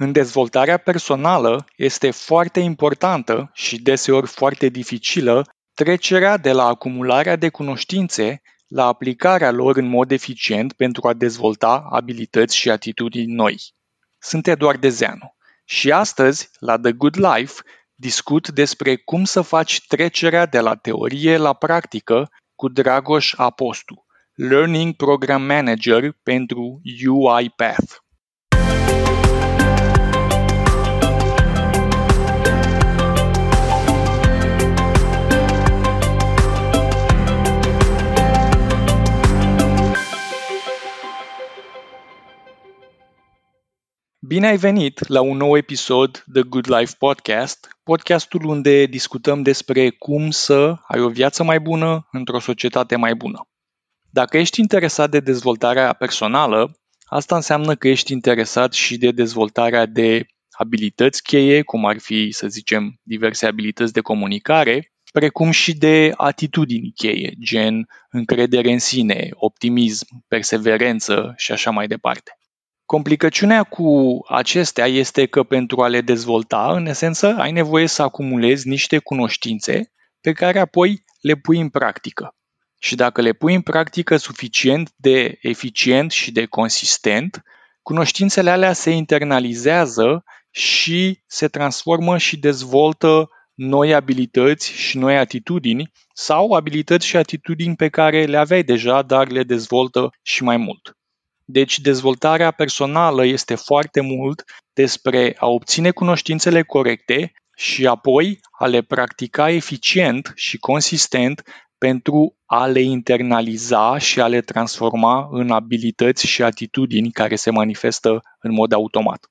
În dezvoltarea personală este foarte importantă și deseori foarte dificilă trecerea de la acumularea de cunoștințe la aplicarea lor în mod eficient pentru a dezvolta abilități și atitudini noi. Sunt Eduard Dezeanu și astăzi, la The Good Life, discut despre cum să faci trecerea de la teorie la practică cu Dragoș Apostu, Learning Program Manager pentru UiPath. Bine ai venit la un nou episod The Good Life Podcast, podcastul unde discutăm despre cum să ai o viață mai bună într-o societate mai bună. Dacă ești interesat de dezvoltarea personală, asta înseamnă că ești interesat și de dezvoltarea de abilități cheie, cum ar fi, să zicem, diverse abilități de comunicare, precum și de atitudini cheie, gen încredere în sine, optimism, perseverență și așa mai departe. Complicăciunea cu acestea este că pentru a le dezvolta, în esență, ai nevoie să acumulezi niște cunoștințe pe care apoi le pui în practică. Și dacă le pui în practică suficient de eficient și de consistent, cunoștințele alea se internalizează și se transformă și dezvoltă noi abilități și noi atitudini sau abilități și atitudini pe care le aveai deja, dar le dezvoltă și mai mult. Deci dezvoltarea personală este foarte mult despre a obține cunoștințele corecte și apoi a le practica eficient și consistent pentru a le internaliza și a le transforma în abilități și atitudini care se manifestă în mod automat.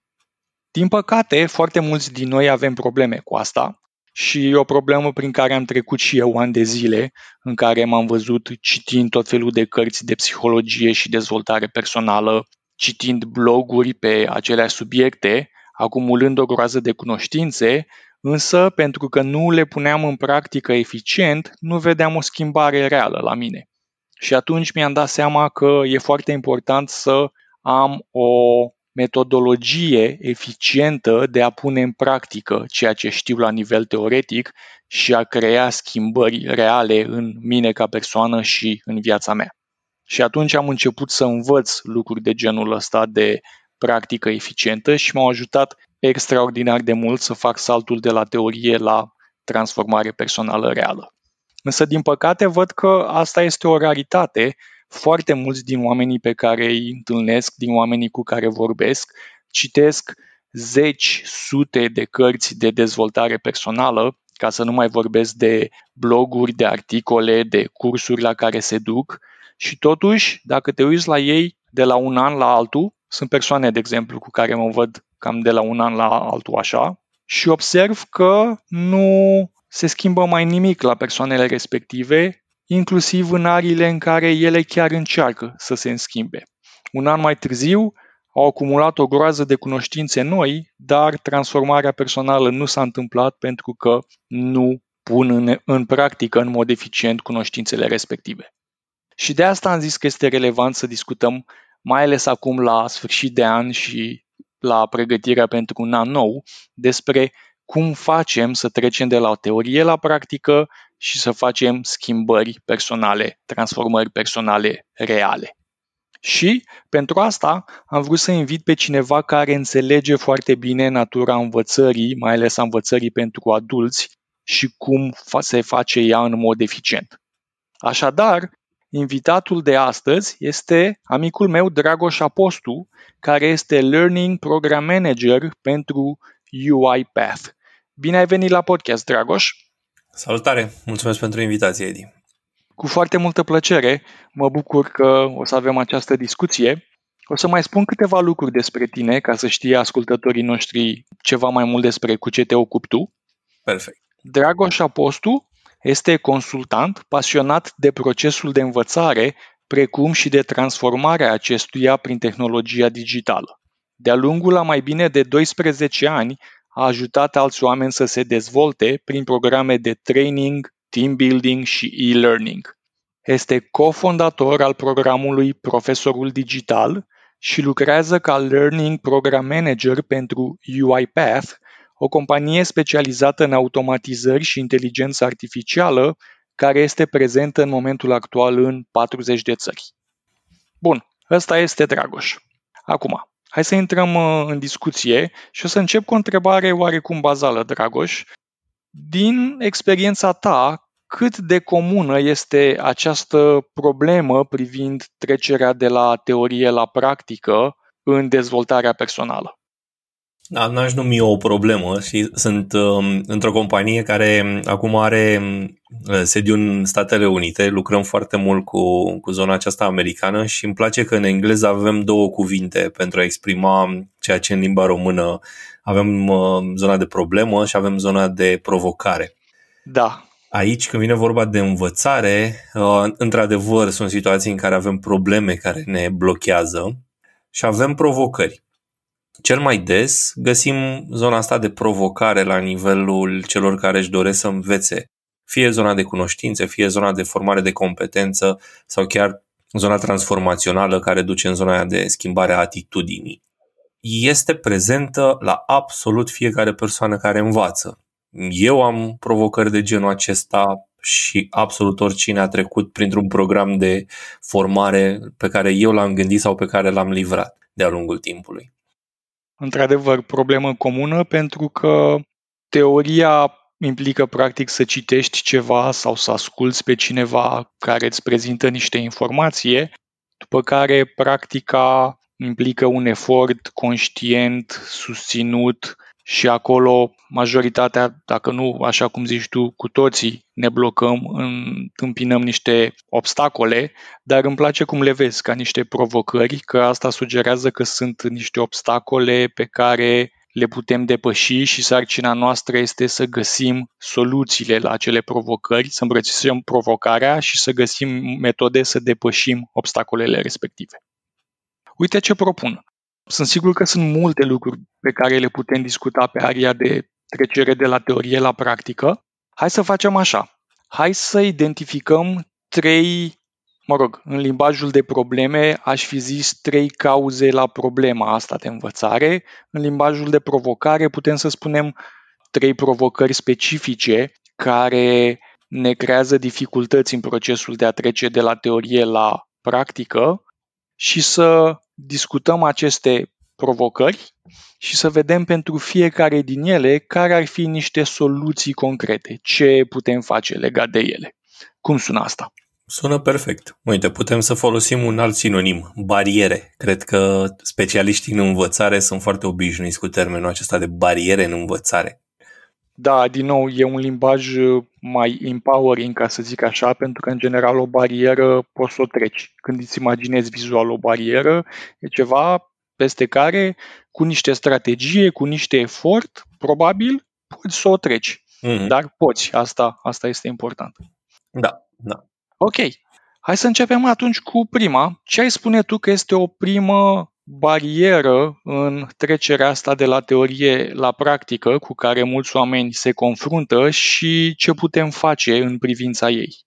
Din păcate, foarte mulți din noi avem probleme cu asta și o problemă prin care am trecut și eu ani de zile, în care m-am văzut citind tot felul de cărți de psihologie și dezvoltare personală, citind bloguri pe aceleași subiecte, acumulând o groază de cunoștințe, însă pentru că nu le puneam în practică eficient, nu vedeam o schimbare reală la mine. Și atunci mi-am dat seama că e foarte important să am o metodologie eficientă de a pune în practică ceea ce știu la nivel teoretic și a crea schimbări reale în mine ca persoană și în viața mea. Și atunci am început să învăț lucruri de genul ăsta de practică eficientă și m-au ajutat extraordinar de mult să fac saltul de la teorie la transformare personală reală. Însă, din păcate, văd că asta este o raritate foarte mulți din oamenii pe care îi întâlnesc, din oamenii cu care vorbesc, citesc zeci, sute de cărți de dezvoltare personală, ca să nu mai vorbesc de bloguri, de articole, de cursuri la care se duc. Și totuși, dacă te uiți la ei de la un an la altul, sunt persoane, de exemplu, cu care mă văd cam de la un an la altul așa, și observ că nu se schimbă mai nimic la persoanele respective inclusiv în ariile în care ele chiar încearcă să se schimbe. Un an mai târziu au acumulat o groază de cunoștințe noi, dar transformarea personală nu s-a întâmplat pentru că nu pun în, în practică în mod eficient cunoștințele respective. Și de asta am zis că este relevant să discutăm, mai ales acum la sfârșit de an și la pregătirea pentru un an nou, despre cum facem să trecem de la o teorie la practică și să facem schimbări personale, transformări personale reale. Și pentru asta am vrut să invit pe cineva care înțelege foarte bine natura învățării, mai ales a învățării pentru adulți și cum se face ea în mod eficient. Așadar, invitatul de astăzi este amicul meu Dragoș Apostu, care este Learning Program Manager pentru UiPath. Bine ai venit la podcast, Dragoș! Salutare! Mulțumesc pentru invitație, Edi. Cu foarte multă plăcere, mă bucur că o să avem această discuție. O să mai spun câteva lucruri despre tine, ca să știe ascultătorii noștri ceva mai mult despre cu ce te ocupi tu. Perfect. Dragoș Apostu este consultant pasionat de procesul de învățare, precum și de transformarea acestuia prin tehnologia digitală. De-a lungul a mai bine de 12 ani, a ajutat alți oameni să se dezvolte prin programe de training, team building și e-learning. Este cofondator al programului Profesorul Digital, și lucrează ca Learning Program Manager pentru UiPath, o companie specializată în automatizări și inteligență artificială care este prezentă în momentul actual în 40 de țări. Bun, ăsta este Dragoș. Acum, hai să intrăm uh, în discuție și o să încep cu o întrebare oarecum bazală, Dragoș. Din experiența ta, cât de comună este această problemă privind trecerea de la teorie la practică în dezvoltarea personală? Da, n-aș numi o problemă și sunt um, într-o companie care acum are um, sediu în Statele Unite, lucrăm foarte mult cu, cu zona aceasta americană și îmi place că în engleză avem două cuvinte pentru a exprima ceea ce în limba română avem uh, zona de problemă și avem zona de provocare. Da. Aici, când vine vorba de învățare, uh, într-adevăr sunt situații în care avem probleme care ne blochează și avem provocări. Cel mai des găsim zona asta de provocare la nivelul celor care își doresc să învețe, fie zona de cunoștințe, fie zona de formare de competență sau chiar zona transformațională care duce în zona de schimbare a atitudinii. Este prezentă la absolut fiecare persoană care învață. Eu am provocări de genul acesta și absolut oricine a trecut printr-un program de formare pe care eu l-am gândit sau pe care l-am livrat de-a lungul timpului într-adevăr, problemă comună pentru că teoria implică practic să citești ceva sau să asculți pe cineva care îți prezintă niște informație, după care practica implică un efort conștient, susținut și acolo majoritatea, dacă nu așa cum zici tu, cu toții ne blocăm, întâmpinăm niște obstacole, dar îmi place cum le vezi ca niște provocări, că asta sugerează că sunt niște obstacole pe care le putem depăși și sarcina noastră este să găsim soluțiile la acele provocări, să îmbrățișăm provocarea și să găsim metode să depășim obstacolele respective. Uite ce propun. Sunt sigur că sunt multe lucruri pe care le putem discuta pe aria de trecere de la teorie la practică. Hai să facem așa. Hai să identificăm trei, mă rog, în limbajul de probleme aș fi zis trei cauze la problema asta de învățare. În limbajul de provocare putem să spunem trei provocări specifice care ne creează dificultăți în procesul de a trece de la teorie la practică și să discutăm aceste provocări și să vedem pentru fiecare din ele care ar fi niște soluții concrete, ce putem face legat de ele. Cum sună asta? Sună perfect. Uite, putem să folosim un alt sinonim, bariere. Cred că specialiștii în învățare sunt foarte obișnuiți cu termenul acesta de bariere în învățare. Da, din nou, e un limbaj uh, mai empowering, ca să zic așa, pentru că, în general, o barieră poți să o treci. Când îți imaginezi vizual o barieră, e ceva peste care, cu niște strategie, cu niște efort, probabil, poți să o treci. Mm-hmm. Dar poți, asta, asta este important. Da, da. Ok. Hai să începem atunci cu prima. Ce ai spune tu că este o primă barieră în trecerea asta de la teorie la practică cu care mulți oameni se confruntă și ce putem face în privința ei?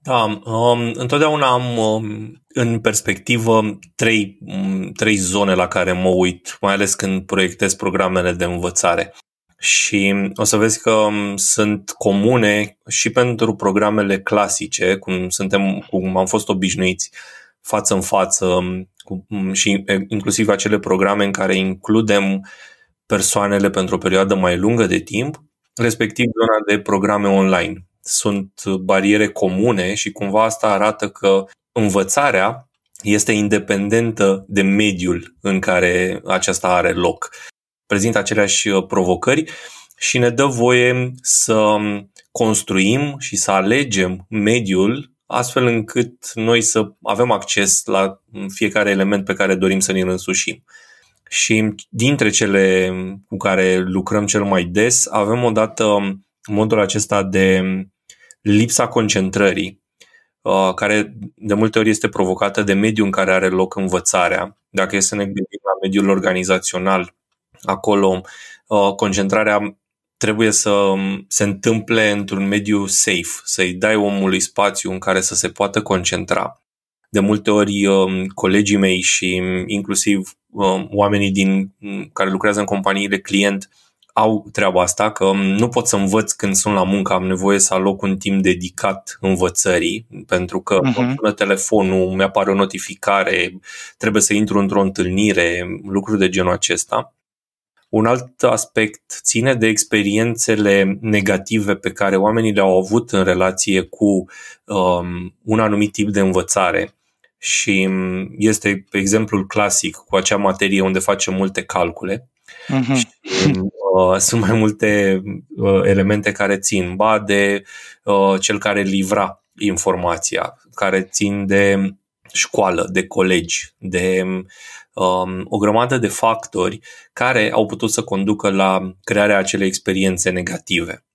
Da, um, întotdeauna am um, în perspectivă trei, um, trei zone la care mă uit, mai ales când proiectez programele de învățare. Și o să vezi că um, sunt comune și pentru programele clasice, cum suntem, cum am fost obișnuiți față în față um, cu, um, și inclusiv acele programe în care includem persoanele pentru o perioadă mai lungă de timp, respectiv zona de programe online sunt bariere comune și cumva asta arată că învățarea este independentă de mediul în care aceasta are loc. Prezintă aceleași uh, provocări și ne dă voie să um, construim și să alegem mediul astfel încât noi să avem acces la um, fiecare element pe care dorim să ne-l însușim. Și dintre cele cu care lucrăm cel mai des, avem odată um, modul acesta de lipsa concentrării, uh, care de multe ori este provocată de mediul în care are loc învățarea. Dacă e să ne gândim la mediul organizațional, acolo uh, concentrarea trebuie să um, se întâmple într-un mediu safe, să-i dai omului spațiu în care să se poată concentra. De multe ori um, colegii mei și inclusiv um, oamenii din, care lucrează în companiile client au treaba asta, că nu pot să învăț când sunt la muncă, am nevoie să aloc un timp dedicat învățării, pentru că uh-huh. mă sună telefonul, mi-apare o notificare, trebuie să intru într-o întâlnire, lucruri de genul acesta. Un alt aspect ține de experiențele negative pe care oamenii le-au avut în relație cu um, un anumit tip de învățare. Și este exemplul clasic cu acea materie unde facem multe calcule. Uh-huh. Și, uh, sunt mai multe uh, elemente care țin, ba de uh, cel care livra informația, care țin de școală, de colegi, de um, o grămadă de factori care au putut să conducă la crearea acelei experiențe negative.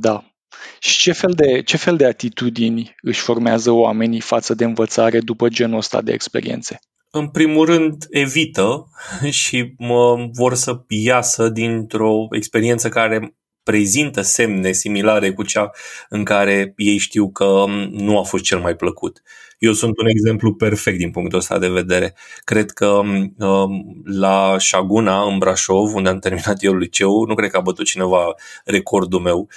Da. Și ce fel, de, ce fel de atitudini își formează oamenii față de învățare după genul ăsta de experiențe? În primul rând, evită și mă, vor să iasă dintr-o experiență care prezintă semne similare cu cea în care ei știu că nu a fost cel mai plăcut. Eu sunt un exemplu perfect din punctul ăsta de vedere. Cred că um, la Șaguna, în Brașov, unde am terminat eu liceu, nu cred că a bătut cineva recordul meu.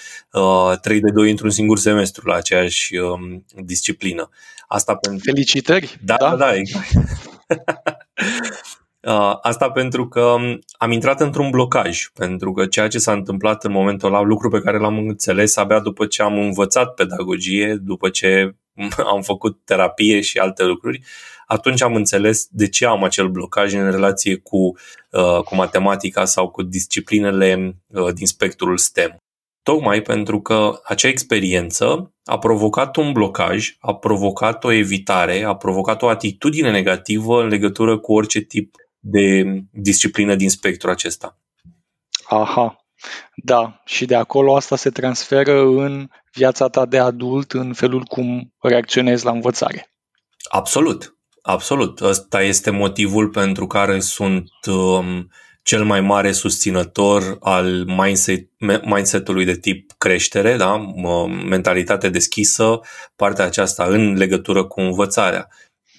3 uh, de 2 într-un singur semestru la aceeași um, disciplină. Asta pentru... Felicitări! Da, da, da, exact. Uh, asta pentru că am intrat într-un blocaj, pentru că ceea ce s-a întâmplat în momentul ăla, lucru pe care l-am înțeles abia după ce am învățat pedagogie, după ce am făcut terapie și alte lucruri, atunci am înțeles de ce am acel blocaj în relație cu, uh, cu matematica sau cu disciplinele uh, din spectrul STEM. Tocmai pentru că acea experiență a provocat un blocaj, a provocat o evitare, a provocat o atitudine negativă în legătură cu orice tip de disciplină din spectrul acesta. Aha, da, și de acolo asta se transferă în viața ta de adult, în felul cum reacționezi la învățare. Absolut, absolut. Ăsta este motivul pentru care sunt um, cel mai mare susținător al mindset, mindset-ului de tip creștere, da? mentalitate deschisă, partea aceasta în legătură cu învățarea.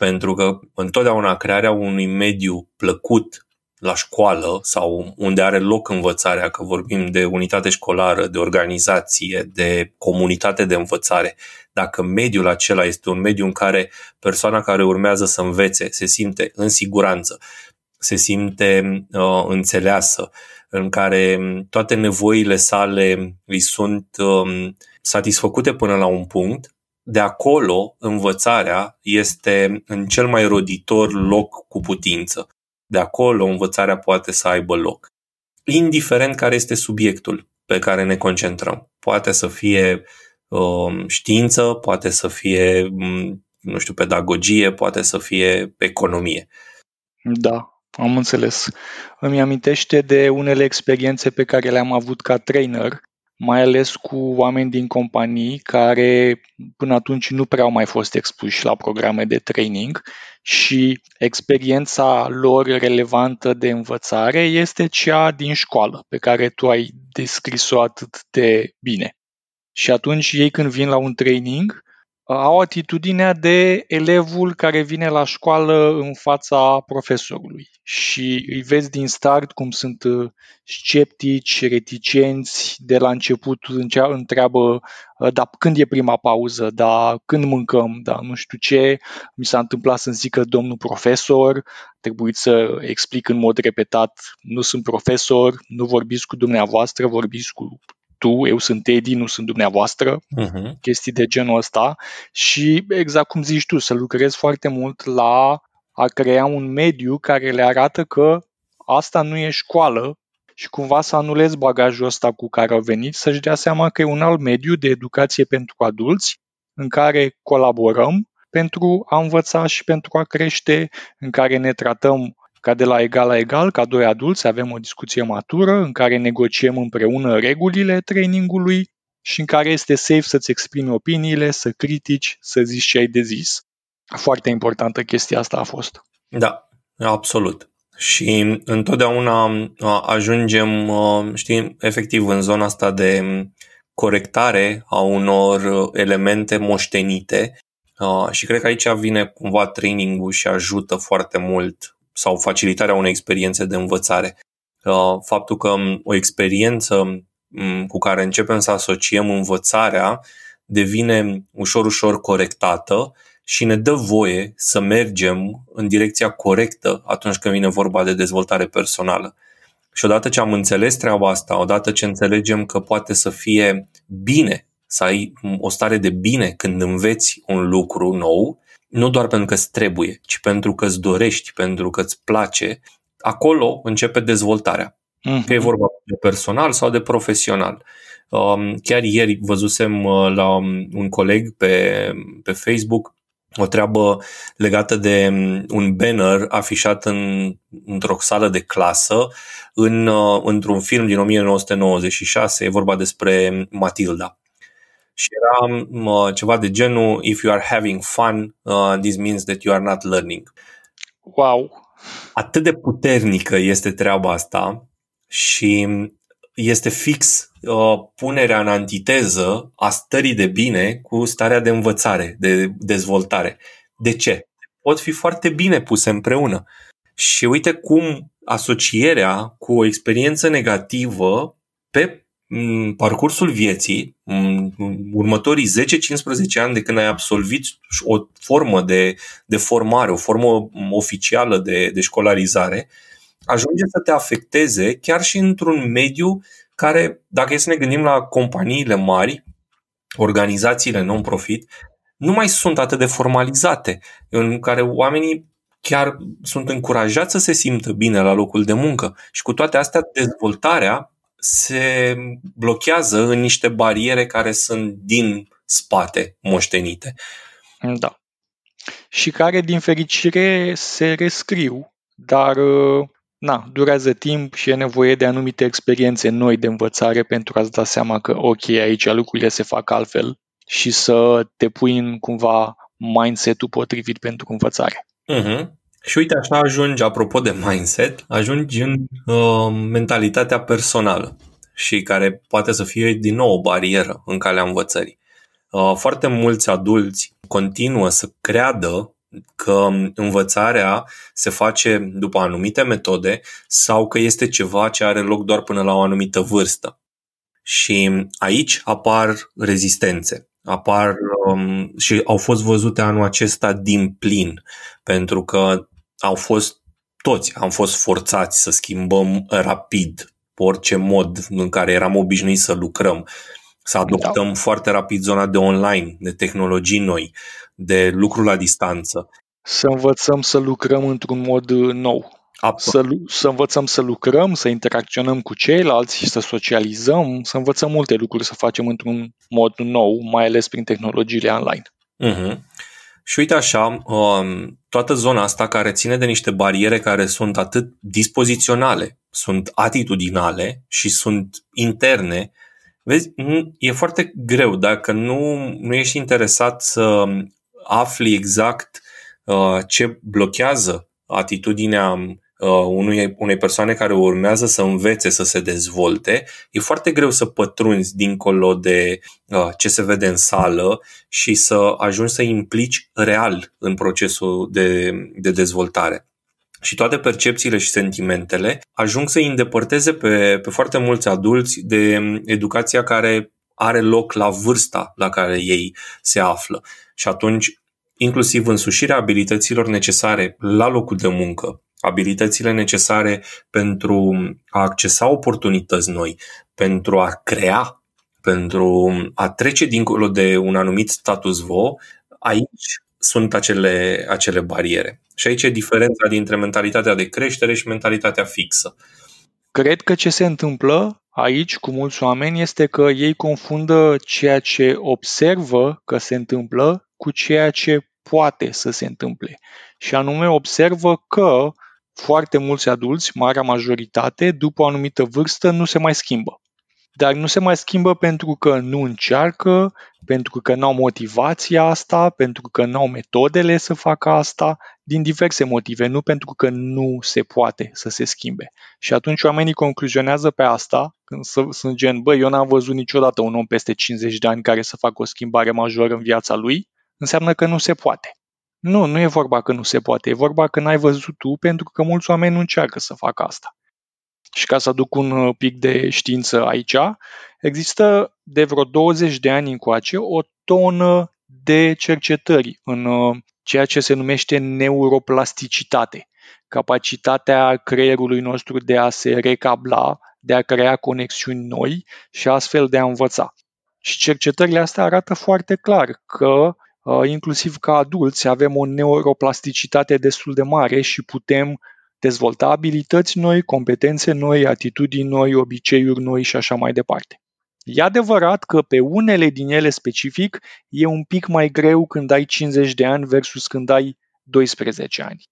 Pentru că întotdeauna crearea unui mediu plăcut la școală sau unde are loc învățarea, că vorbim de unitate școlară, de organizație, de comunitate de învățare, dacă mediul acela este un mediu în care persoana care urmează să învețe se simte în siguranță, se simte uh, înțeleasă, în care toate nevoile sale îi sunt uh, satisfăcute până la un punct, de acolo învățarea este în cel mai roditor loc cu putință. De acolo învățarea poate să aibă loc. Indiferent care este subiectul pe care ne concentrăm. Poate să fie uh, știință, poate să fie, um, nu știu, pedagogie, poate să fie economie. Da, am înțeles. Îmi amintește de unele experiențe pe care le-am avut ca trainer, mai ales cu oameni din companii care până atunci nu prea au mai fost expuși la programe de training și experiența lor relevantă de învățare este cea din școală, pe care tu ai descris-o atât de bine. Și atunci ei când vin la un training, au atitudinea de elevul care vine la școală în fața profesorului și îi vezi din start cum sunt uh, sceptici, reticenți, de la început întreabă uh, da, când e prima pauză, da, când mâncăm, da, nu știu ce, mi s-a întâmplat să-mi zică domnul profesor, trebuie să explic în mod repetat, nu sunt profesor, nu vorbiți cu dumneavoastră, vorbiți cu tu, eu sunt Eddie, nu sunt dumneavoastră, uh-huh. chestii de genul ăsta și exact cum zici tu, să lucrezi foarte mult la a crea un mediu care le arată că asta nu e școală și cumva să anulezi bagajul ăsta cu care au venit, să-și dea seama că e un alt mediu de educație pentru adulți în care colaborăm pentru a învăța și pentru a crește, în care ne tratăm ca de la egal la egal, ca doi adulți, avem o discuție matură în care negociem împreună regulile trainingului și în care este safe să-ți exprimi opiniile, să critici, să zici ce ai de zis. Foarte importantă chestia asta a fost. Da, absolut. Și întotdeauna ajungem, știi, efectiv în zona asta de corectare a unor elemente moștenite Uh, și cred că aici vine cumva training-ul și ajută foarte mult sau facilitarea unei experiențe de învățare. Uh, faptul că um, o experiență um, cu care începem să asociem învățarea devine ușor, ușor corectată și ne dă voie să mergem în direcția corectă atunci când vine vorba de dezvoltare personală. Și odată ce am înțeles treaba asta, odată ce înțelegem că poate să fie bine să ai o stare de bine când înveți un lucru nou, nu doar pentru că îți trebuie, ci pentru că îți dorești, pentru că îți place, acolo începe dezvoltarea. Mm-hmm. Că e vorba de personal sau de profesional. Um, chiar ieri văzusem uh, la un coleg pe, pe Facebook o treabă legată de um, un banner afișat în, într-o sală de clasă în, uh, într-un film din 1996, e vorba despre Matilda. Și era uh, ceva de genul If you are having fun, uh, this means that you are not learning. Wow! Atât de puternică este treaba asta și este fix uh, punerea în antiteză a stării de bine cu starea de învățare, de dezvoltare. De ce? Pot fi foarte bine puse împreună. Și uite cum asocierea cu o experiență negativă pe parcursul vieții, următorii 10-15 ani de când ai absolvit o formă de, de formare, o formă oficială de, de școlarizare, ajunge să te afecteze chiar și într-un mediu care, dacă e să ne gândim la companiile mari, organizațiile non-profit, nu mai sunt atât de formalizate, în care oamenii chiar sunt încurajați să se simtă bine la locul de muncă. Și cu toate astea, dezvoltarea se blochează în niște bariere care sunt din spate moștenite. Da. Și care, din fericire, se rescriu, dar na, durează timp și e nevoie de anumite experiențe noi de învățare pentru a-ți da seama că, ok, aici lucrurile se fac altfel și să te pui în cumva mindset-ul potrivit pentru învățare. Uh-huh. Și uite, așa ajungi, apropo de mindset, ajungi în uh, mentalitatea personală și care poate să fie din nou o barieră în calea învățării. Uh, foarte mulți adulți continuă să creadă că învățarea se face după anumite metode sau că este ceva ce are loc doar până la o anumită vârstă. Și aici apar rezistențe, apar um, și au fost văzute anul acesta din plin, pentru că au fost toți, am fost forțați să schimbăm rapid pe orice mod în care eram obișnuiți să lucrăm, să adoptăm da. foarte rapid zona de online, de tehnologii noi, de lucru la distanță. Să învățăm să lucrăm într-un mod uh, nou. Să, să învățăm să lucrăm, să interacționăm cu ceilalți și să socializăm, să învățăm multe lucruri să facem într-un mod nou, mai ales prin tehnologiile online. Uh-huh. Și uite așa, um, toată zona asta care ține de niște bariere care sunt atât dispoziționale, sunt atitudinale și sunt interne, vezi, e foarte greu. Dacă nu, nu ești interesat să afli exact uh, ce blochează atitudinea uh, unui, unei persoane care urmează să învețe să se dezvolte, e foarte greu să pătrunzi dincolo de uh, ce se vede în sală și să ajungi să implici real în procesul de, de dezvoltare. Și toate percepțiile și sentimentele ajung să îi îndepărteze pe, pe foarte mulți adulți de educația care are loc la vârsta la care ei se află. Și atunci inclusiv însușirea abilităților necesare la locul de muncă, abilitățile necesare pentru a accesa oportunități noi, pentru a crea, pentru a trece dincolo de un anumit status quo, aici sunt acele, acele bariere. Și aici e diferența dintre mentalitatea de creștere și mentalitatea fixă. Cred că ce se întâmplă aici cu mulți oameni este că ei confundă ceea ce observă că se întâmplă cu ceea ce poate să se întâmple. Și anume observă că foarte mulți adulți, marea majoritate, după o anumită vârstă, nu se mai schimbă. Dar nu se mai schimbă pentru că nu încearcă, pentru că nu au motivația asta, pentru că nu au metodele să facă asta, din diverse motive, nu pentru că nu se poate să se schimbe. Și atunci oamenii concluzionează pe asta, când sunt gen, băi, eu n-am văzut niciodată un om peste 50 de ani care să facă o schimbare majoră în viața lui, înseamnă că nu se poate. Nu, nu e vorba că nu se poate, e vorba că n-ai văzut tu pentru că mulți oameni nu încearcă să facă asta. Și ca să aduc un uh, pic de știință aici, există de vreo 20 de ani încoace o tonă de cercetări în uh, ceea ce se numește neuroplasticitate, capacitatea creierului nostru de a se recabla, de a crea conexiuni noi și astfel de a învăța. Și cercetările astea arată foarte clar că uh, inclusiv ca adulți avem o neuroplasticitate destul de mare și putem dezvolta abilități noi, competențe noi, atitudini noi, obiceiuri noi și așa mai departe. E adevărat că pe unele din ele specific e un pic mai greu când ai 50 de ani versus când ai 12 ani.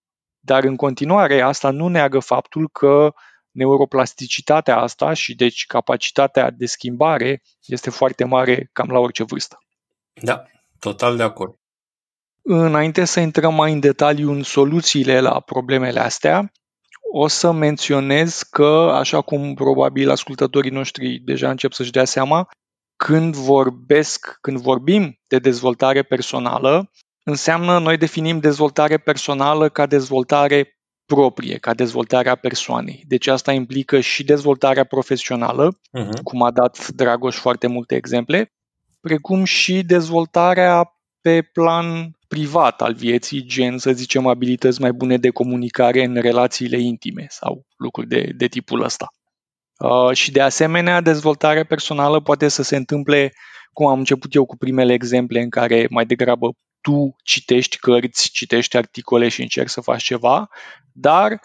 Dar în continuare asta nu neagă faptul că neuroplasticitatea asta și deci capacitatea de schimbare este foarte mare cam la orice vârstă. Da, total de acord. Înainte să intrăm mai în detaliu în soluțiile la problemele astea, o să menționez că, așa cum probabil ascultătorii noștri deja încep să-și dea seama, când vorbesc, când vorbim de dezvoltare personală, înseamnă noi definim dezvoltare personală ca dezvoltare proprie, ca dezvoltarea persoanei. Deci asta implică și dezvoltarea profesională, uh-huh. cum a dat Dragoș foarte multe exemple, precum și dezvoltarea pe plan privat al vieții, gen, să zicem, abilități mai bune de comunicare în relațiile intime sau lucruri de, de tipul ăsta. Uh, și de asemenea, dezvoltarea personală poate să se întâmple, cum am început eu cu primele exemple, în care mai degrabă tu citești cărți, citești articole și încerci să faci ceva, dar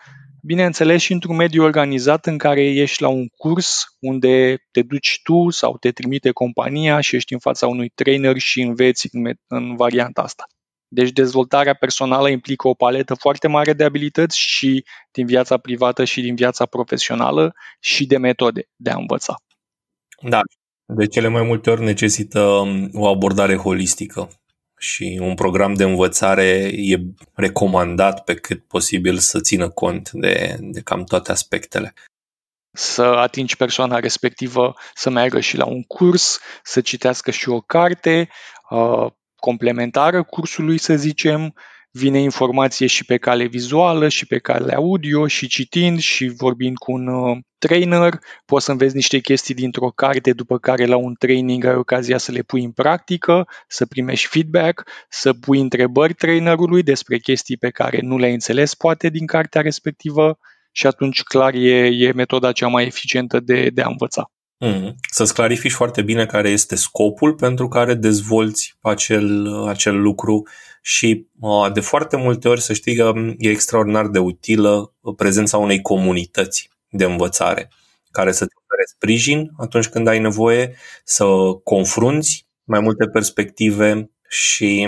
bineînțeles și într-un mediu organizat în care ești la un curs unde te duci tu sau te trimite compania și ești în fața unui trainer și înveți în, în varianta asta. Deci dezvoltarea personală implică o paletă foarte mare de abilități și din viața privată și din viața profesională și de metode de a învăța. Da, de cele mai multe ori necesită um, o abordare holistică și un program de învățare e recomandat pe cât posibil să țină cont de, de cam toate aspectele. Să atingi persoana respectivă să meargă și la un curs, să citească și o carte, uh, complementară cursului, să zicem, vine informație și pe cale vizuală și pe cale audio și citind și vorbind cu un uh, trainer, poți să înveți niște chestii dintr-o carte, după care la un training ai ocazia să le pui în practică, să primești feedback, să pui întrebări trainerului despre chestii pe care nu le-ai înțeles poate din cartea respectivă și atunci clar e, e metoda cea mai eficientă de, de a învăța. Mm. Să-ți clarifici foarte bine care este scopul pentru care dezvolți acel, acel lucru și de foarte multe ori să știi că e extraordinar de utilă prezența unei comunități de învățare care să te ofere sprijin atunci când ai nevoie să confrunți mai multe perspective și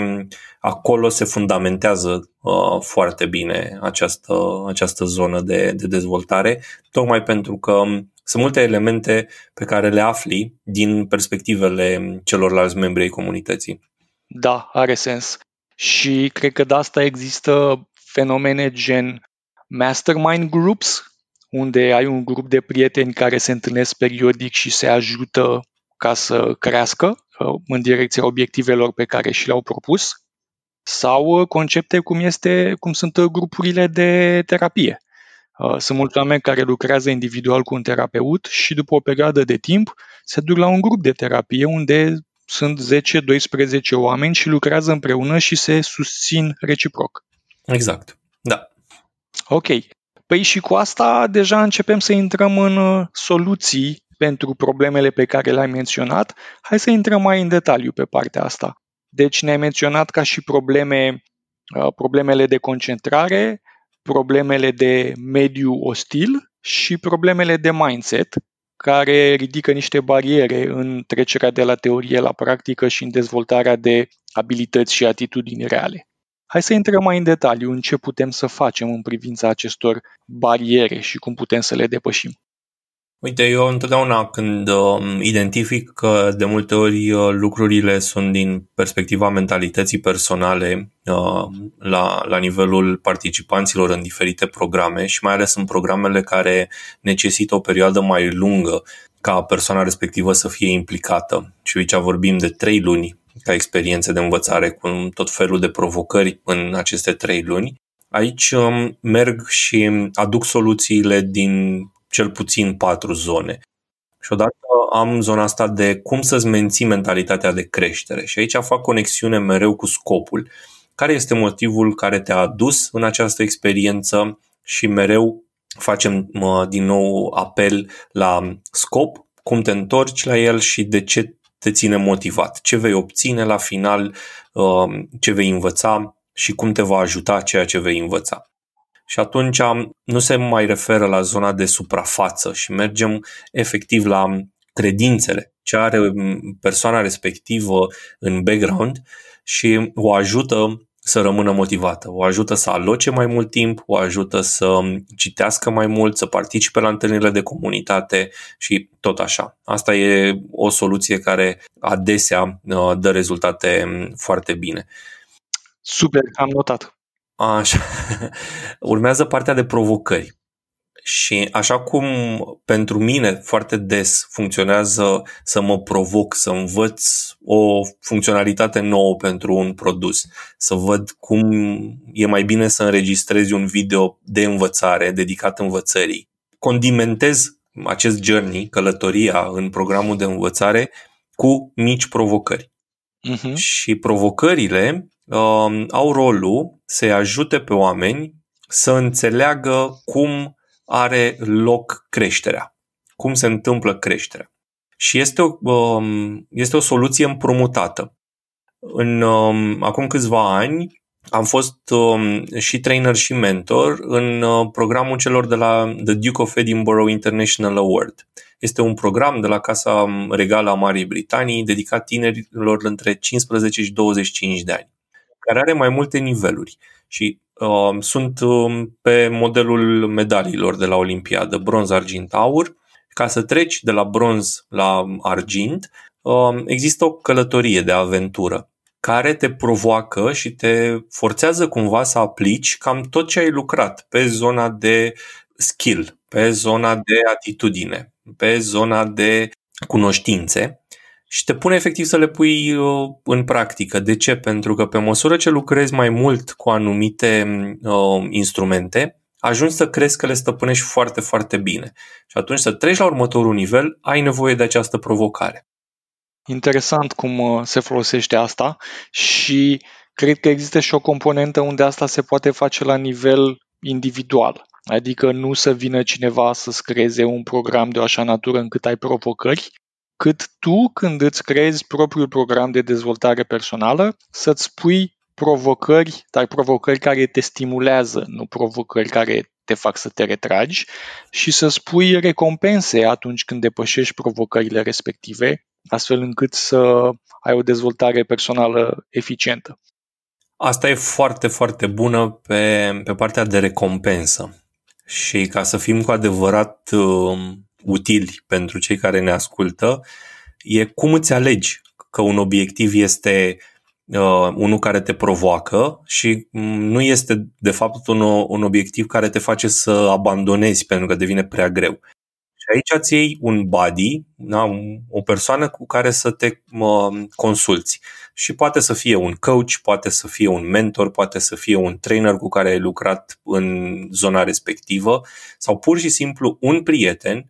acolo se fundamentează uh, foarte bine această, această zonă de, de dezvoltare, tocmai pentru că sunt multe elemente pe care le afli din perspectivele celorlalți membri ai comunității. Da, are sens. Și cred că de asta există fenomene gen mastermind groups, unde ai un grup de prieteni care se întâlnesc periodic și se ajută ca să crească uh, în direcția obiectivelor pe care și le-au propus, sau uh, concepte cum, este, cum sunt uh, grupurile de terapie, Uh, sunt mulți oameni care lucrează individual cu un terapeut și după o perioadă de timp se duc la un grup de terapie unde sunt 10-12 oameni și lucrează împreună și se susțin reciproc. Exact, da. Ok. Păi și cu asta deja începem să intrăm în uh, soluții pentru problemele pe care le-ai menționat. Hai să intrăm mai în detaliu pe partea asta. Deci ne-ai menționat ca și probleme, uh, problemele de concentrare, problemele de mediu ostil și problemele de mindset, care ridică niște bariere în trecerea de la teorie la practică și în dezvoltarea de abilități și atitudini reale. Hai să intrăm mai în detaliu în ce putem să facem în privința acestor bariere și cum putem să le depășim. Uite, eu întotdeauna când uh, identific că de multe ori uh, lucrurile sunt din perspectiva mentalității personale uh, la, la nivelul participanților în diferite programe și mai ales în programele care necesită o perioadă mai lungă ca persoana respectivă să fie implicată. Și aici vorbim de trei luni ca experiențe de învățare cu tot felul de provocări în aceste trei luni. Aici um, merg și aduc soluțiile din cel puțin patru zone. Și odată am zona asta de cum să-ți menții mentalitatea de creștere. Și aici fac conexiune mereu cu scopul. Care este motivul care te-a adus în această experiență și mereu facem din nou apel la scop, cum te întorci la el și de ce te ține motivat, ce vei obține la final, um, ce vei învăța și cum te va ajuta ceea ce vei învăța. Și atunci nu se mai referă la zona de suprafață și mergem efectiv la credințele, ce are persoana respectivă în background și o ajută să rămână motivată, o ajută să aloce mai mult timp, o ajută să citească mai mult, să participe la întâlnirile de comunitate și tot așa. Asta e o soluție care adesea uh, dă rezultate foarte bine. Super, am notat. Așa. Urmează partea de provocări. Și așa cum pentru mine foarte des funcționează să mă provoc, să învăț o funcționalitate nouă pentru un produs, să văd cum e mai bine să înregistrezi un video de învățare dedicat învățării. Condimentez acest journey, călătoria în programul de învățare cu mici provocări. Uh-huh. Și provocările uh, au rolul să-i ajute pe oameni să înțeleagă cum are loc creșterea, cum se întâmplă creșterea. Și este o, um, este o soluție împrumutată. În, um, acum câțiva ani am fost um, și trainer și mentor în uh, programul celor de la The Duke of Edinburgh International Award. Este un program de la Casa Regală a Marii Britanii dedicat tinerilor între 15 și 25 de ani, care are mai multe niveluri. Și uh, sunt uh, pe modelul medaliilor de la Olimpiadă, bronz, argint, aur. Ca să treci de la bronz la argint, uh, există o călătorie de aventură care te provoacă și te forțează cumva să aplici cam tot ce ai lucrat pe zona de skill, pe zona de atitudine, pe zona de cunoștințe și te pune efectiv să le pui uh, în practică. De ce? Pentru că pe măsură ce lucrezi mai mult cu anumite uh, instrumente, ajungi să crezi că le stăpânești foarte, foarte bine. Și atunci să treci la următorul nivel, ai nevoie de această provocare. Interesant cum uh, se folosește asta și cred că există și o componentă unde asta se poate face la nivel individual. Adică nu să vină cineva să-ți creeze un program de o așa natură încât ai provocări, cât tu, când îți creezi propriul program de dezvoltare personală, să-ți pui provocări, dar provocări care te stimulează, nu provocări care te fac să te retragi și să spui recompense atunci când depășești provocările respective, astfel încât să ai o dezvoltare personală eficientă. Asta e foarte, foarte bună pe, pe partea de recompensă. Și ca să fim cu adevărat uh, utili pentru cei care ne ascultă e cum îți alegi că un obiectiv este uh, unul care te provoacă și mm, nu este de fapt un, un obiectiv care te face să abandonezi pentru că devine prea greu. Și aici îți iei un buddy, da, o persoană cu care să te uh, consulți. Și poate să fie un coach, poate să fie un mentor, poate să fie un trainer cu care ai lucrat în zona respectivă sau pur și simplu un prieten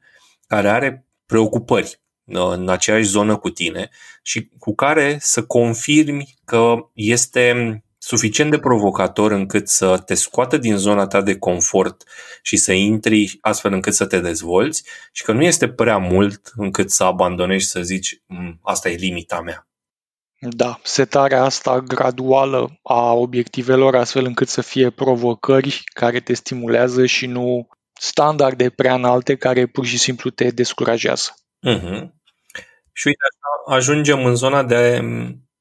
care are preocupări uh, în aceeași zonă cu tine și cu care să confirmi că este suficient de provocator încât să te scoată din zona ta de confort și să intri astfel încât să te dezvolți și că nu este prea mult încât să abandonezi și să zici mm, asta e limita mea. Da, setarea asta graduală a obiectivelor astfel încât să fie provocări care te stimulează și nu standarde prea înalte care pur și simplu te descurajează. Uh-huh. Și uite, așa ajungem în zona de,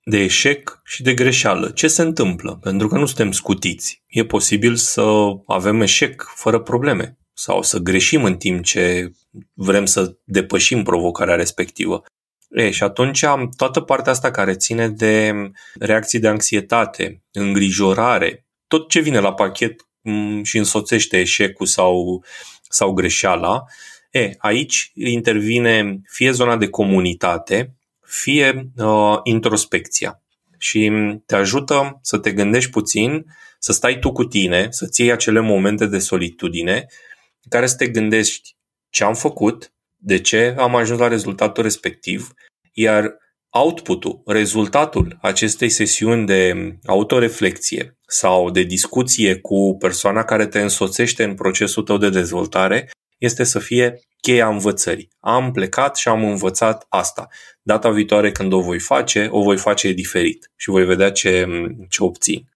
de eșec și de greșeală. Ce se întâmplă? Pentru că nu suntem scutiți. E posibil să avem eșec fără probleme sau să greșim în timp ce vrem să depășim provocarea respectivă. E, și atunci am toată partea asta care ține de reacții de anxietate, îngrijorare, tot ce vine la pachet Mm, și însoțește eșecul sau, sau greșeala, e, aici intervine fie zona de comunitate, fie uh, introspecția. Și te ajută să te gândești puțin, să stai tu cu tine, să-ți iei acele momente de solitudine în care să te gândești ce am făcut, de ce am ajuns la rezultatul respectiv, iar outputul, rezultatul acestei sesiuni de autoreflexie sau de discuție cu persoana care te însoțește în procesul tău de dezvoltare este să fie cheia învățării. Am plecat și am învățat asta. Data viitoare când o voi face, o voi face diferit și voi vedea ce, ce obțin.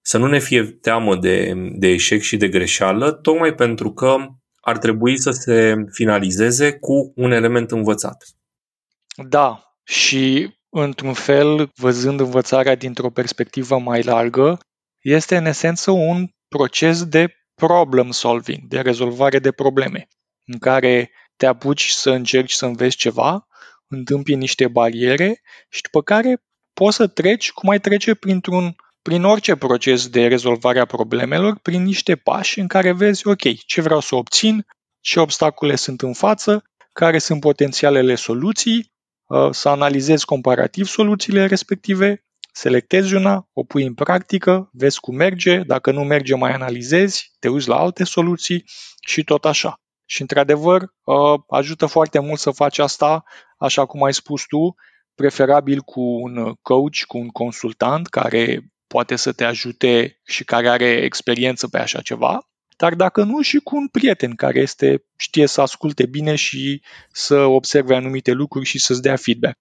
Să nu ne fie teamă de, de eșec și de greșeală, tocmai pentru că ar trebui să se finalizeze cu un element învățat. Da, și într-un fel, văzând învățarea dintr-o perspectivă mai largă, este în esență un proces de problem solving, de rezolvare de probleme, în care te apuci să încerci să înveți ceva, întâmpi niște bariere și după care poți să treci cum ai trece printr-un, prin orice proces de rezolvare a problemelor, prin niște pași în care vezi, ok, ce vreau să obțin, ce obstacole sunt în față, care sunt potențialele soluții, uh, să analizezi comparativ soluțiile respective selectezi una, o pui în practică, vezi cum merge, dacă nu merge mai analizezi, te uiți la alte soluții și tot așa. Și într-adevăr uh, ajută foarte mult să faci asta, așa cum ai spus tu, preferabil cu un coach, cu un consultant care poate să te ajute și care are experiență pe așa ceva, dar dacă nu și cu un prieten care este, știe să asculte bine și să observe anumite lucruri și să-ți dea feedback.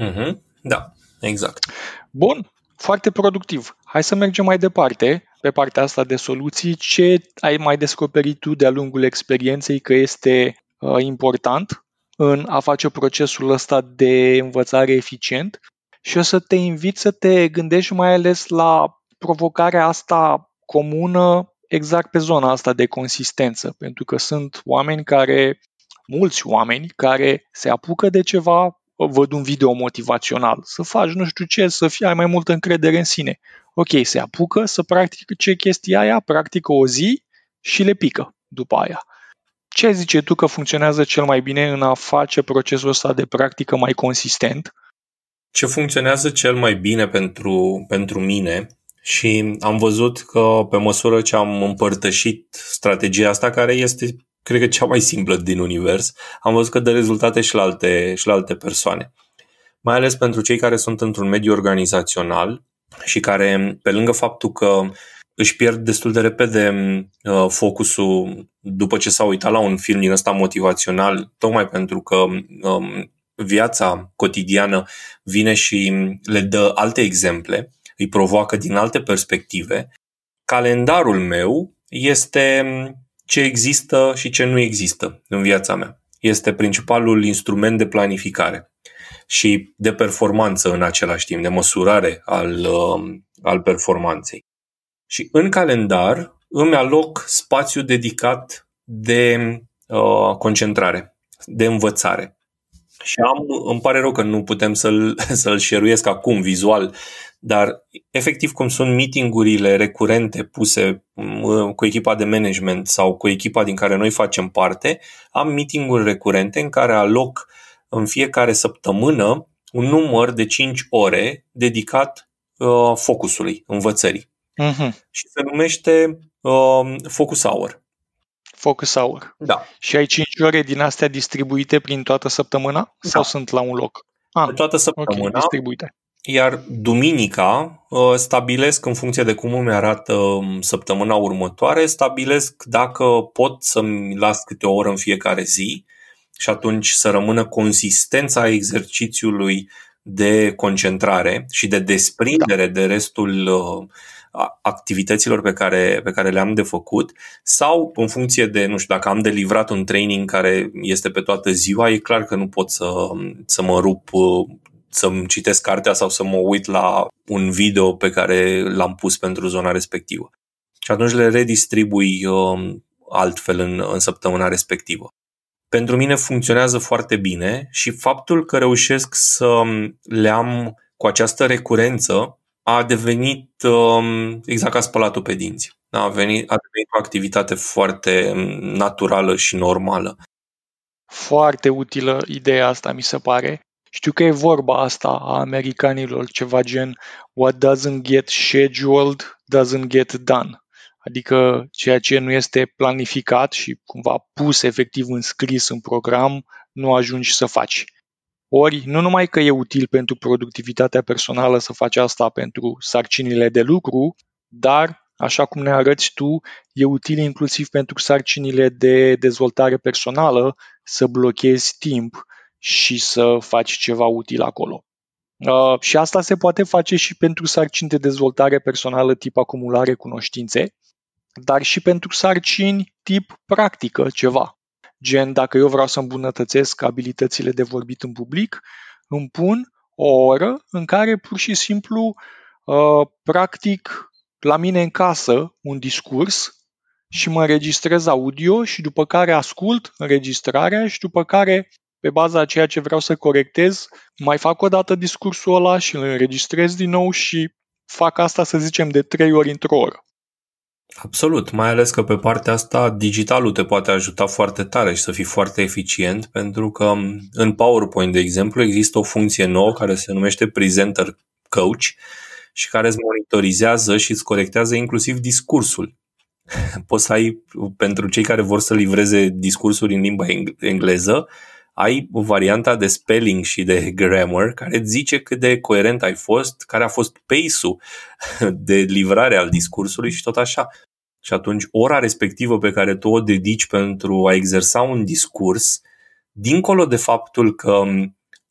Mm-hmm. Da, exact. Bun, foarte productiv. Hai să mergem mai departe pe partea asta de soluții. Ce ai mai descoperit tu de-a lungul experienței că este uh, important în a face procesul ăsta de învățare eficient? Și o să te invit să te gândești mai ales la provocarea asta comună exact pe zona asta de consistență, pentru că sunt oameni care, mulți oameni care se apucă de ceva, văd un video motivațional, să faci nu știu ce, să fii, ai mai multă încredere în sine. Ok, se apucă să practică ce chestia aia, practică o zi și le pică după aia. Ce zice tu că funcționează cel mai bine în a face procesul ăsta de practică mai consistent? Ce funcționează cel mai bine pentru, pentru mine și am văzut că pe măsură ce am împărtășit strategia asta, care este cred că cea mai simplă din univers, am văzut că dă rezultate și la alte, și la alte persoane. Mai ales pentru cei care sunt într-un mediu organizațional și care, pe lângă faptul că își pierd destul de repede uh, focusul după ce s-au uitat la un film din ăsta motivațional, tocmai pentru că um, viața cotidiană vine și le dă alte exemple, îi provoacă din alte perspective. Calendarul meu este ce există și ce nu există în viața mea. Este principalul instrument de planificare și de performanță în același timp, de măsurare al, uh, al performanței. Și în calendar îmi aloc spațiu dedicat de uh, concentrare, de învățare. Și am, îmi pare rău că nu putem să-l, să-l șeruiesc acum vizual, dar efectiv cum sunt meetingurile recurente puse cu echipa de management sau cu echipa din care noi facem parte, am meetinguri recurente în care aloc în fiecare săptămână un număr de 5 ore dedicat uh, focusului, învățării. Uh-huh. Și se numește uh, Focus Hour. Focus Hour. Da. Și ai 5 ore din astea distribuite prin toată săptămâna? Da. Sau sunt la un loc? Ah, toată săptămâna. Okay, distribuite. Iar duminica uh, stabilesc, în funcție de cum îmi arată um, săptămâna următoare, stabilesc dacă pot să-mi las câte o oră în fiecare zi și atunci să rămână consistența exercițiului de concentrare și de desprindere da. de restul uh, activităților pe care, pe care le-am de făcut sau în funcție de, nu știu, dacă am de livrat un training care este pe toată ziua, e clar că nu pot să, să mă rup uh, să-mi citesc cartea sau să mă uit la un video pe care l-am pus pentru zona respectivă. Și atunci le redistribui uh, altfel în, în săptămâna respectivă. Pentru mine funcționează foarte bine și faptul că reușesc să le am cu această recurență a devenit um, exact ca spălatul pe dinți. A, venit, a devenit o activitate foarte um, naturală și normală. Foarte utilă ideea asta, mi se pare. Știu că e vorba asta a americanilor, ceva gen what doesn't get scheduled doesn't get done. Adică ceea ce nu este planificat și cumva pus efectiv în scris în program, nu ajungi să faci. Ori, nu numai că e util pentru productivitatea personală să faci asta pentru sarcinile de lucru, dar, așa cum ne arăți tu, e util inclusiv pentru sarcinile de dezvoltare personală să blochezi timp și să faci ceva util acolo. Uh, și asta se poate face și pentru sarcini de dezvoltare personală tip acumulare cunoștințe, dar și pentru sarcini tip practică ceva. Gen, dacă eu vreau să îmbunătățesc abilitățile de vorbit în public, îmi pun o oră în care pur și simplu uh, practic la mine în casă un discurs și mă înregistrez audio și după care ascult înregistrarea și după care pe baza a ceea ce vreau să corectez, mai fac o dată discursul ăla și îl înregistrez din nou și fac asta, să zicem, de trei ori într-o oră. Absolut, mai ales că pe partea asta digitalul te poate ajuta foarte tare și să fii foarte eficient, pentru că în PowerPoint, de exemplu, există o funcție nouă care se numește Presenter Coach și care îți monitorizează și îți corectează inclusiv discursul. Poți să ai, pentru cei care vor să livreze discursuri în limba engleză, ai varianta de spelling și de grammar care îți zice cât de coerent ai fost, care a fost pace-ul de livrare al discursului și tot așa. Și atunci ora respectivă pe care tu o dedici pentru a exersa un discurs, dincolo de faptul că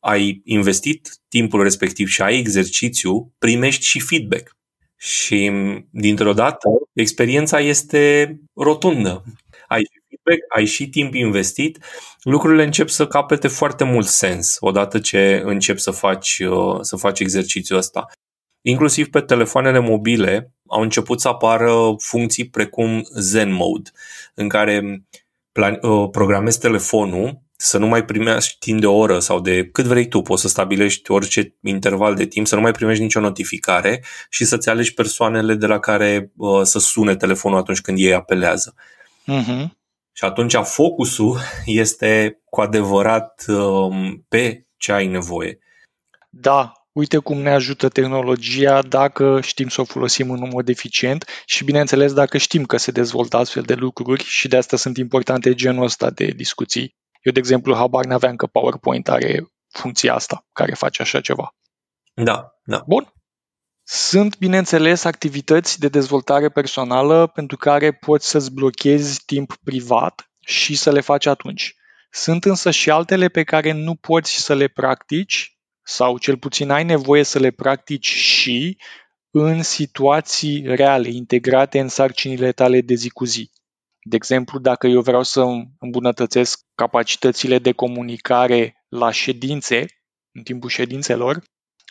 ai investit timpul respectiv și ai exercițiu, primești și feedback. Și dintr-o dată, experiența este rotundă. Ai feedback, ai și timp investit, lucrurile încep să capete foarte mult sens odată ce începi să faci, uh, să faci exercițiul ăsta. Inclusiv pe telefoanele mobile au început să apară funcții precum Zen Mode, în care plan- uh, programezi telefonul să nu mai primești timp de o oră sau de cât vrei tu, poți să stabilești orice interval de timp, să nu mai primești nicio notificare și să-ți alegi persoanele de la care uh, să sune telefonul atunci când ei apelează. Uh-huh. Și atunci focusul este cu adevărat um, pe ce ai nevoie. Da, uite cum ne ajută tehnologia dacă știm să o folosim în mod eficient și, bineînțeles, dacă știm că se dezvoltă astfel de lucruri și de asta sunt importante genul ăsta de discuții. Eu, de exemplu, habar n-aveam că PowerPoint are funcția asta care face așa ceva. Da, da. Bun. Sunt, bineînțeles, activități de dezvoltare personală pentru care poți să-ți blochezi timp privat și să le faci atunci. Sunt însă și altele pe care nu poți să le practici sau cel puțin ai nevoie să le practici și în situații reale, integrate în sarcinile tale de zi cu zi. De exemplu, dacă eu vreau să îmbunătățesc capacitățile de comunicare la ședințe, în timpul ședințelor,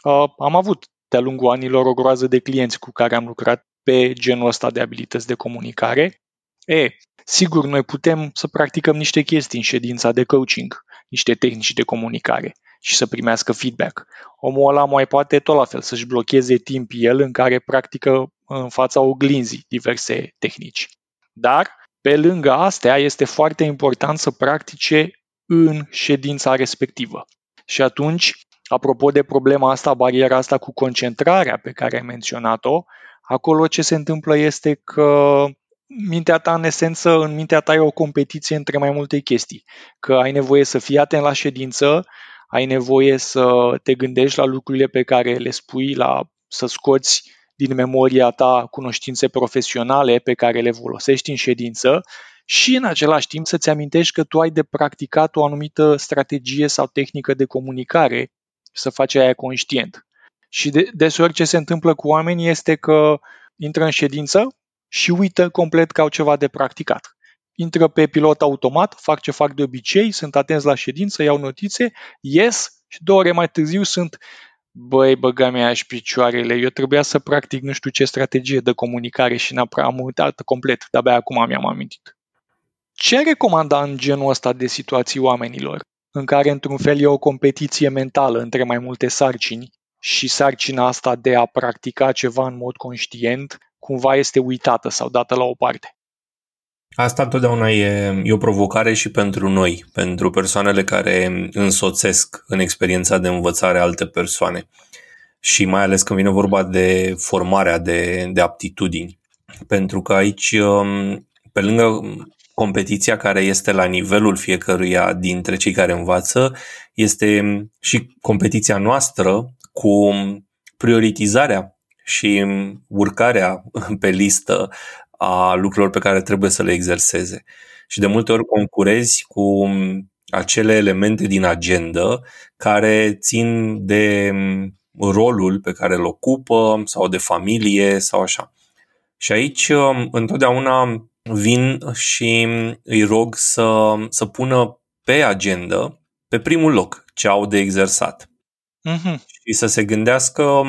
uh, am avut de-a lungul anilor o groază de clienți cu care am lucrat pe genul ăsta de abilități de comunicare. E, sigur, noi putem să practicăm niște chestii în ședința de coaching, niște tehnici de comunicare și să primească feedback. Omul ăla mai poate tot la fel să-și blocheze timp el în care practică în fața oglinzii diverse tehnici. Dar, pe lângă astea, este foarte important să practice în ședința respectivă. Și atunci Apropo de problema asta, bariera asta cu concentrarea pe care ai menționat-o, acolo ce se întâmplă este că mintea ta, în esență, în mintea ta e o competiție între mai multe chestii. Că ai nevoie să fii atent la ședință, ai nevoie să te gândești la lucrurile pe care le spui, la să scoți din memoria ta cunoștințe profesionale pe care le folosești în ședință și în același timp să-ți amintești că tu ai de practicat o anumită strategie sau tehnică de comunicare să faci aia conștient. Și de, deseori ce se întâmplă cu oamenii este că intră în ședință și uită complet că au ceva de practicat. Intră pe pilot automat, fac ce fac de obicei, sunt atenți la ședință, iau notițe, ies și două ore mai târziu sunt băi, băga mea și picioarele, eu trebuia să practic nu știu ce strategie de comunicare și am uitat complet, de-abia acum mi-am amintit. Ce recomanda în genul ăsta de situații oamenilor? În care într-un fel e o competiție mentală între mai multe sarcini și sarcina asta de a practica ceva în mod conștient cumva este uitată sau dată la o parte. Asta întotdeauna e, e o provocare și pentru noi, pentru persoanele care însoțesc în experiența de învățare alte persoane. Și mai ales când vine vorba de formarea de, de aptitudini. Pentru că aici, um, pe lângă competiția care este la nivelul fiecăruia dintre cei care învață, este și competiția noastră cu prioritizarea și urcarea pe listă a lucrurilor pe care trebuie să le exerseze. Și de multe ori concurezi cu acele elemente din agenda care țin de rolul pe care îl ocupă sau de familie sau așa. Și aici întotdeauna vin și îi rog să, să pună pe agenda, pe primul loc, ce au de exersat. Mm-hmm. Și să se gândească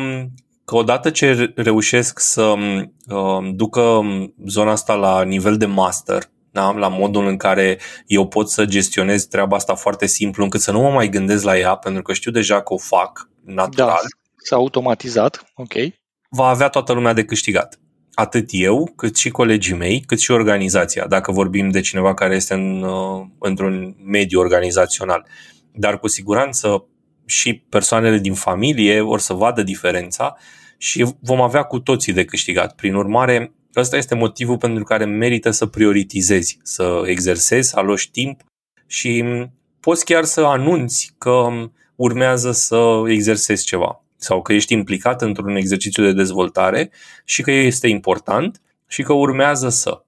că odată ce reușesc să uh, ducă zona asta la nivel de master, da? la modul în care eu pot să gestionez treaba asta foarte simplu, încât să nu mă mai gândesc la ea, pentru că știu deja că o fac natural. Da, s-a automatizat, ok. Va avea toată lumea de câștigat. Atât eu, cât și colegii mei, cât și organizația, dacă vorbim de cineva care este în, uh, într-un mediu organizațional. Dar cu siguranță și persoanele din familie vor să vadă diferența și vom avea cu toții de câștigat. Prin urmare, ăsta este motivul pentru care merită să prioritizezi, să exersezi, să aloși timp și poți chiar să anunți că urmează să exersezi ceva sau că ești implicat într-un exercițiu de dezvoltare și că este important și că urmează să.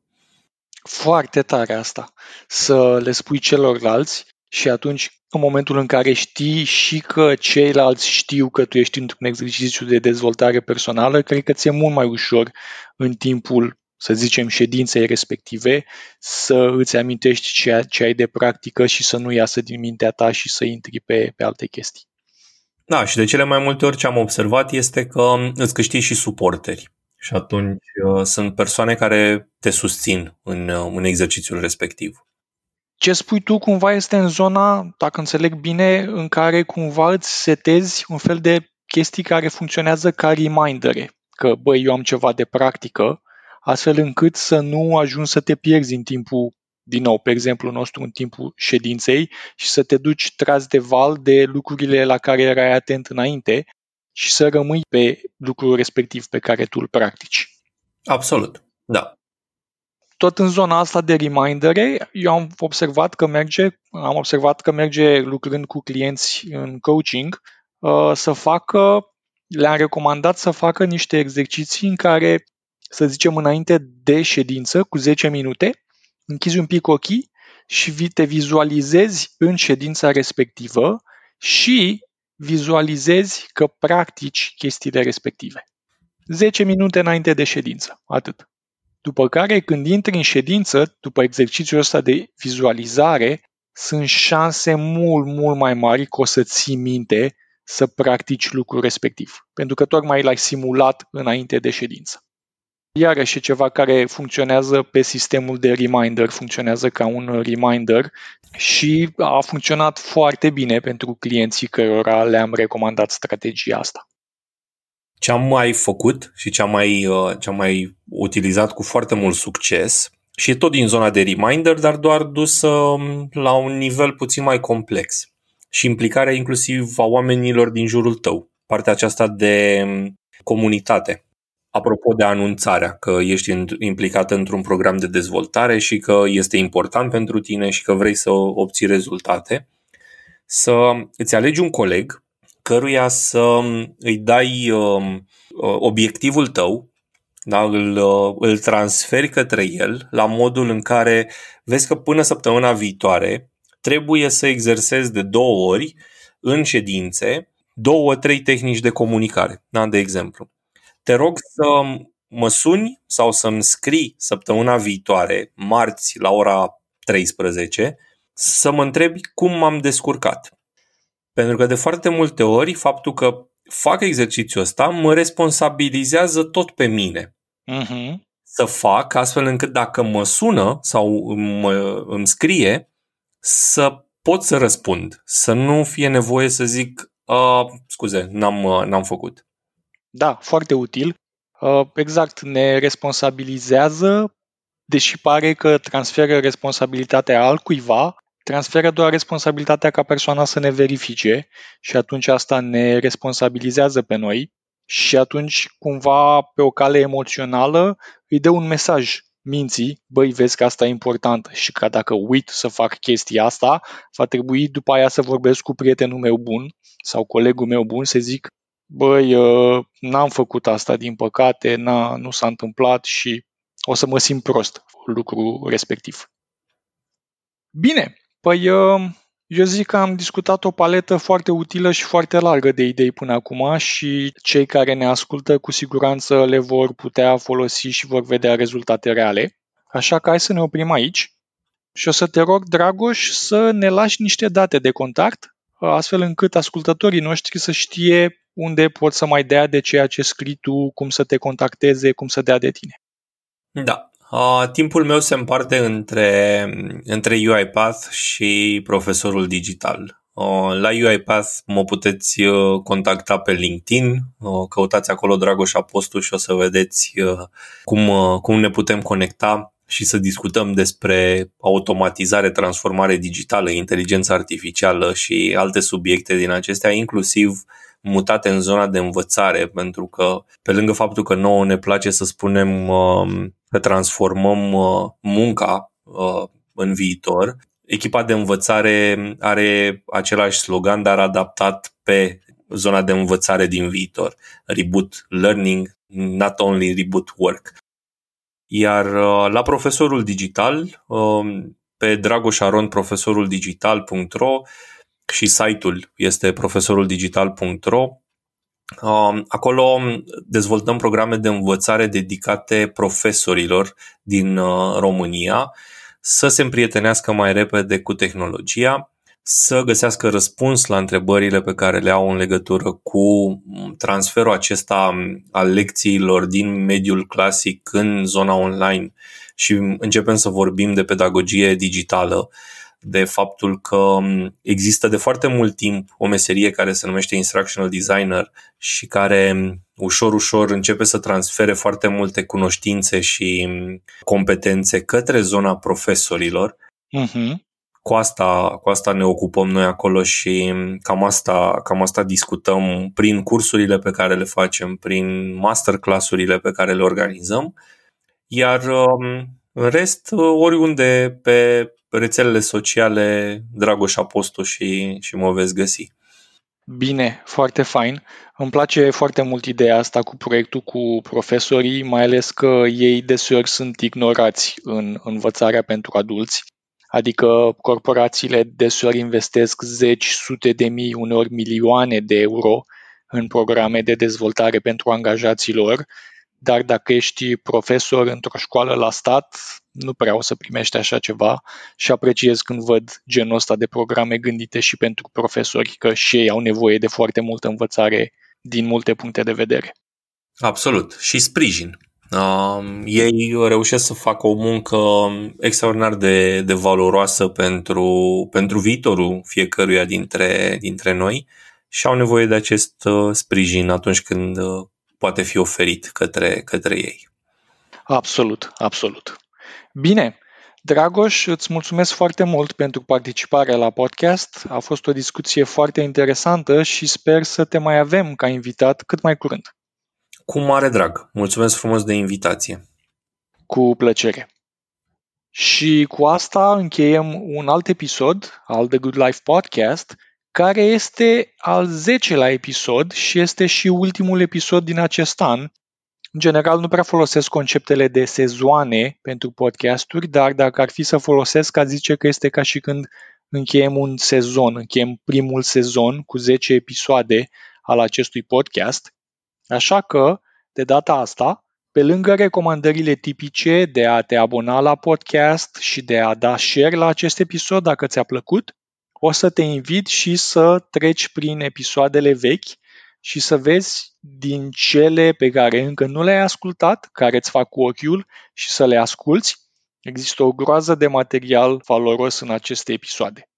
Foarte tare asta. Să le spui celorlalți și atunci, în momentul în care știi și că ceilalți știu că tu ești într-un exercițiu de dezvoltare personală, cred că ți-e mult mai ușor în timpul, să zicem, ședinței respective, să îți amintești ceea ce ai de practică și să nu iasă din mintea ta și să intri pe, pe alte chestii. Da, și de cele mai multe ori ce am observat este că îți câștigi și suporteri. Și atunci uh, sunt persoane care te susțin în, uh, în exercițiul respectiv. Ce spui tu cumva este în zona, dacă înțeleg bine, în care cumva îți setezi un fel de chestii care funcționează ca remindere, că băi, eu am ceva de practică, astfel încât să nu ajungi să te pierzi în timpul, din nou, pe exemplu nostru, în timpul ședinței și să te duci tras de val de lucrurile la care erai atent înainte și să rămâi pe lucrul respectiv pe care tu îl practici. Absolut, da tot în zona asta de remindere, eu am observat că merge, am observat că merge lucrând cu clienți în coaching, uh, să facă, le-am recomandat să facă niște exerciții în care, să zicem, înainte de ședință, cu 10 minute, închizi un pic ochii și te vizualizezi în ședința respectivă și vizualizezi că practici chestiile respective. 10 minute înainte de ședință, atât. După care, când intri în ședință, după exercițiul ăsta de vizualizare, sunt șanse mult, mult mai mari că o să ții minte să practici lucrul respectiv, pentru că tocmai l-ai simulat înainte de ședință. Iarăși e ceva care funcționează pe sistemul de reminder, funcționează ca un reminder și a funcționat foarte bine pentru clienții cărora le-am recomandat strategia asta. Ce am mai făcut și ce am mai, uh, ce am mai utilizat cu foarte mult succes și tot din zona de reminder, dar doar dus um, la un nivel puțin mai complex și implicarea inclusiv a oamenilor din jurul tău. Partea aceasta de um, comunitate. Apropo de anunțarea că ești implicat într-un program de dezvoltare și că este important pentru tine și că vrei să obții rezultate, să îți alegi un coleg căruia să îi dai um, obiectivul tău, da? îl, uh, îl transferi către el la modul în care vezi că până săptămâna viitoare trebuie să exersezi de două ori în ședințe două, trei tehnici de comunicare, da? de exemplu. Te rog să mă suni sau să-mi scrii săptămâna viitoare, marți, la ora 13, să mă întrebi cum m-am descurcat. Pentru că de foarte multe ori faptul că fac exercițiul ăsta mă responsabilizează tot pe mine. Uh-huh. Să fac astfel încât dacă mă sună sau mă, îmi scrie, să pot să răspund. Să nu fie nevoie să zic, scuze, n-am, n-am făcut. Da, foarte util. Exact, ne responsabilizează deși pare că transferă responsabilitatea altcuiva, transferă doar responsabilitatea ca persoana să ne verifice și atunci asta ne responsabilizează pe noi și atunci cumva pe o cale emoțională îi dă un mesaj minții, băi, vezi că asta e important și că dacă uit să fac chestia asta, va trebui după aia să vorbesc cu prietenul meu bun sau colegul meu bun să zic, băi, uh, n-am făcut asta din păcate, n-a, nu s-a întâmplat și o să mă simt prost lucru respectiv. Bine, păi uh, eu zic că am discutat o paletă foarte utilă și foarte largă de idei până acum și cei care ne ascultă cu siguranță le vor putea folosi și vor vedea rezultate reale. Așa că hai să ne oprim aici și o să te rog, Dragoș, să ne lași niște date de contact, astfel încât ascultătorii noștri să știe unde pot să mai dea de ceea ce scrii tu, cum să te contacteze, cum să dea de tine. Da, Uh, timpul meu se împarte între, între UiPath și profesorul digital. Uh, la UiPath mă puteți uh, contacta pe LinkedIn, uh, căutați acolo Dragoș Apostu și o să vedeți uh, cum, uh, cum ne putem conecta și să discutăm despre automatizare, transformare digitală, inteligență artificială și alte subiecte din acestea, inclusiv mutate în zona de învățare, pentru că pe lângă faptul că nouă ne place să spunem că transformăm uh, munca uh, în viitor. Echipa de învățare are același slogan, dar adaptat pe zona de învățare din viitor. Reboot learning, not only reboot work. Iar uh, la profesorul digital, um, pe Dragoșaron profesoruldigital.ro și site-ul este profesoruldigital.ro Um, acolo dezvoltăm programe de învățare dedicate profesorilor din uh, România să se împrietenească mai repede cu tehnologia, să găsească răspuns la întrebările pe care le au în legătură cu mm, transferul acesta mm, al lecțiilor din mediul clasic în zona online. Și începem să vorbim de pedagogie digitală de faptul că există de foarte mult timp o meserie care se numește instructional designer și care ușor, ușor începe să transfere foarte multe cunoștințe și competențe către zona profesorilor. Uh-huh. Cu asta, cu asta ne ocupăm noi acolo și cam asta, cam asta discutăm prin cursurile pe care le facem, prin masterclassurile pe care le organizăm. Iar în rest, oriunde pe rețelele sociale Dragoș Apostu și, și mă veți găsi. Bine, foarte fain. Îmi place foarte mult ideea asta cu proiectul cu profesorii, mai ales că ei deseori sunt ignorați în învățarea pentru adulți. Adică corporațiile deseori investesc zeci, sute de mii, uneori milioane de euro în programe de dezvoltare pentru angajații lor dar dacă ești profesor într-o școală la stat, nu prea o să primești așa ceva și apreciez când văd genul ăsta de programe gândite și pentru profesori, că și ei au nevoie de foarte multă învățare din multe puncte de vedere. Absolut. Și sprijin. Uh, ei reușesc să facă o muncă extraordinar de, de valoroasă pentru, pentru viitorul fiecăruia dintre, dintre noi și au nevoie de acest uh, sprijin atunci când uh, poate fi oferit către, către ei. Absolut, absolut. Bine, Dragoș, îți mulțumesc foarte mult pentru participarea la podcast. A fost o discuție foarte interesantă și sper să te mai avem ca invitat cât mai curând. Cu mare drag. Mulțumesc frumos de invitație. Cu plăcere. Și cu asta încheiem un alt episod al The Good Life Podcast care este al 10-lea episod și este și ultimul episod din acest an. În general nu prea folosesc conceptele de sezoane pentru podcasturi, dar dacă ar fi să folosesc, aș zice că este ca și când încheiem un sezon, încheiem primul sezon cu 10 episoade al acestui podcast. Așa că, de data asta, pe lângă recomandările tipice de a te abona la podcast și de a da share la acest episod dacă ți-a plăcut, o să te invit și să treci prin episoadele vechi și să vezi din cele pe care încă nu le-ai ascultat, care îți fac cu ochiul și să le asculți. Există o groază de material valoros în aceste episoade.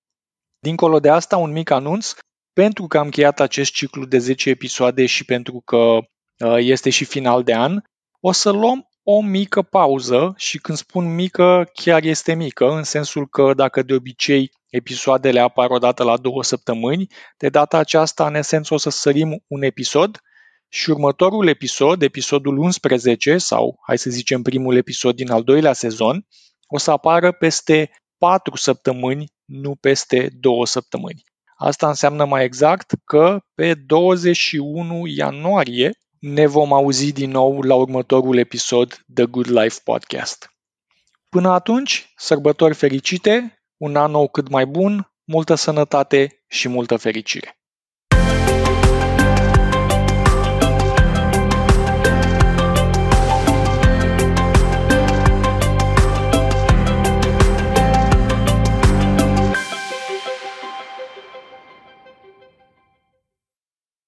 Dincolo de asta, un mic anunț, pentru că am încheiat acest ciclu de 10 episoade și pentru că uh, este și final de an, o să luăm o mică pauză și când spun mică, chiar este mică, în sensul că dacă de obicei episoadele apar o dată la două săptămâni, de data aceasta, în esență, o să sărim un episod și următorul episod, episodul 11 sau, hai să zicem, primul episod din al doilea sezon, o să apară peste 4 săptămâni, nu peste 2 săptămâni. Asta înseamnă mai exact că pe 21 ianuarie ne vom auzi din nou la următorul episod The Good Life Podcast. Până atunci, sărbători fericite, un an nou cât mai bun, multă sănătate și multă fericire!